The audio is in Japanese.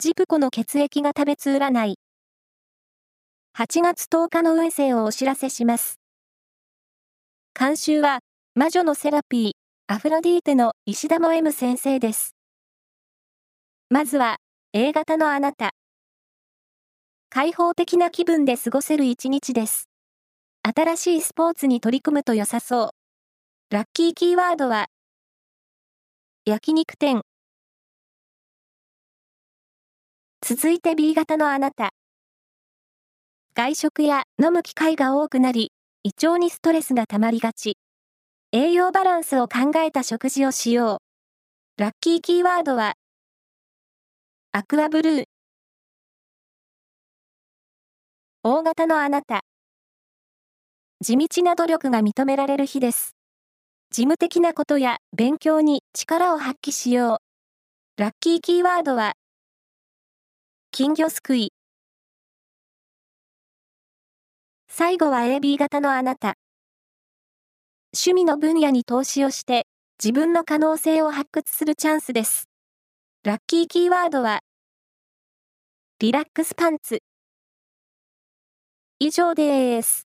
ジプコの血液が食べつ占い。8月10日の運勢をお知らせします。監修は、魔女のセラピー、アフロディーテの石田も M 先生です。まずは、A 型のあなた。開放的な気分で過ごせる一日です。新しいスポーツに取り組むと良さそう。ラッキーキーワードは、焼肉店。続いて B 型のあなた。外食や飲む機会が多くなり、胃腸にストレスが溜まりがち。栄養バランスを考えた食事をしよう。ラッキーキーワードは、アクアブルー。大型のあなた。地道な努力が認められる日です。事務的なことや勉強に力を発揮しよう。ラッキーキーワードは、金魚すくい。最後は AB 型のあなた。趣味の分野に投資をして自分の可能性を発掘するチャンスです。ラッキーキーワードはリラックスパンツ。以上です。